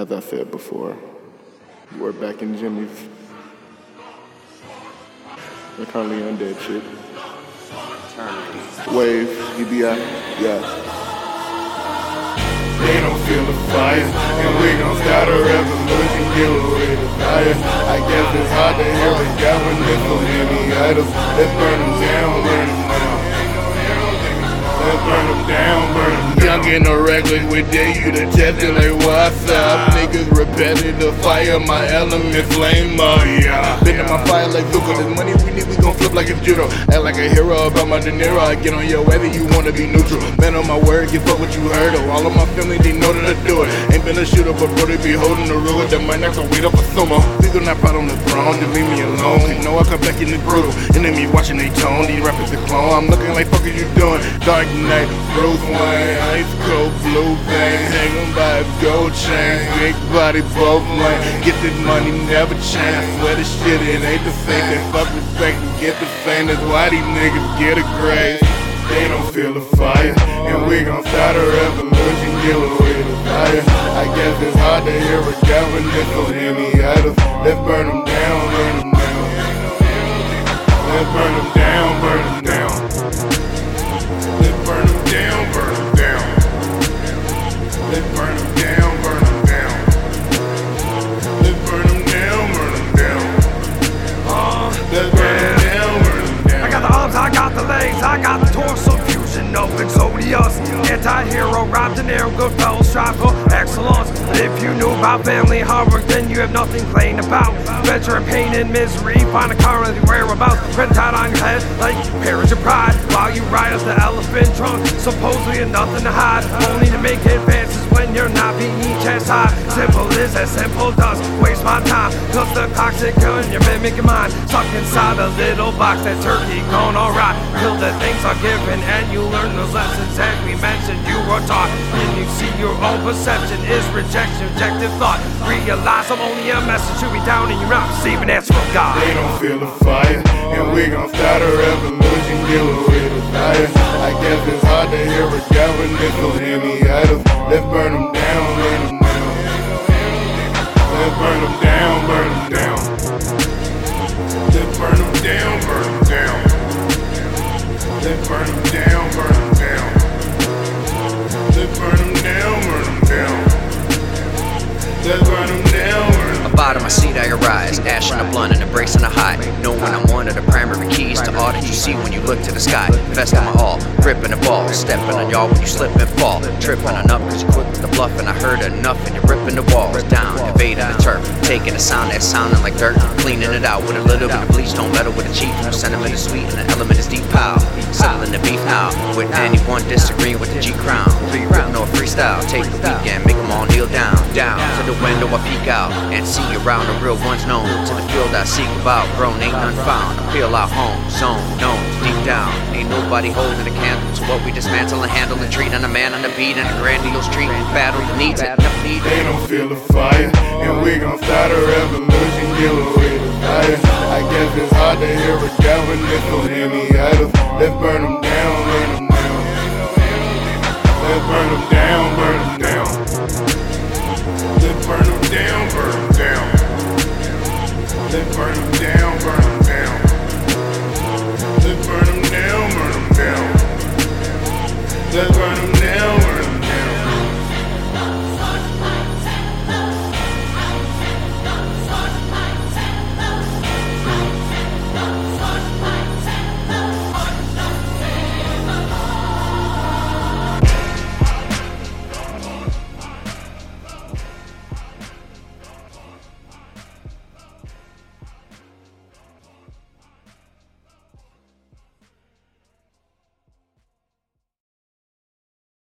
As I said before, we're back in Jimmy's. They're currently undead shit. Wave, EBI, yeah. They don't feel the fire, and we gon' start a revolution, give away the fire. I guess it's hard to hear a guy when there's so many idols. Let's burn them down, burn down. A reckless with day, you the testing like what's up? Niggas repetitive fire, my element flame, oh yeah. Been in my fire like Zuko, this money we need, we gon' flip like it's judo. Act like a hero about my De Niro, I get on your whether you wanna be neutral. Man on my word, give up what you heard of. All of my family, they know that I do it. Ain't been a shooter, but bro, they be holding the ruler. That might knock the weight up a sumo. We gon' not proud on the throne, just leave me alone. You know I come back in the brutal. Enemy watching they tone, these rappers the clone. I'm looking like fuck is you doing? Dark Knight, Bruce Wayne, ice cold, blue vein, hang 'em by a gold chain. Big body, both lane. Get this money, never change. Swear this shit, it ain't the same. They fuck respect and get the fame. That's why these niggas get a grade. They don't feel the fire, and we gon' start a revolution, give away the fire. I guess it's hard to hear a guy when there's so many idols. Let's burn them down. Fusion of Exodius. Anti-hero, Rob De Niro, Goodfellas, strive for excellence. If you knew about family hard work, then you have nothing plain about. Venture in pain and misery, find a car in whereabouts. Red tied on your head like parents of pride. While you ride up the elephant trunk, supposedly you nothing to hide. Only to make advances when you're not being chastised. Simple is as simple does waste my time. Cause the toxic gun you're mimicking mine. Stuck inside a little box, that turkey gone alright. Till the things are given and you learn those lessons that we mentioned you were taught. And you see your own perception is rejection, objective thought. Realize I'm only a message to be down and you're not receiving answer from God. They don't feel the fire, and we burn them down, burn down. Let's burn down, burn down. Let's burn down, burn them of my seat I arise, ash in the blunt and embracing the high. Knowing I'm one of the primary keys to all that you see when you look to the sky. Investing my all, gripping the stepping on y'all when you slip and fall. Tripping on up cause you with the bluff and I heard enough and you're ripping the walls down, invading the turf. Taking a sound that's sounding like dirt, cleaning it out with a little bit of bleach. Don't meddle with the chief, no sentiment is sweet and the element is deep pow. Settling the beef now, with anyone disagreeing with the G crown. Three freestyle, take the weekend, make them all kneel down. Down to the window I peek out and see around the real ones known. To the field I seek about, grown ain't none found. I feel our home, zone, known, deep down. Ain't nobody holding a candle to what we dismantle and handle and treat. And a man on the beat and a grandiose treat. Battle needs it, never need They don't feel the fire, and we gon' start a revolution, give away the fire. I guess it's hard to hear a guy when there's so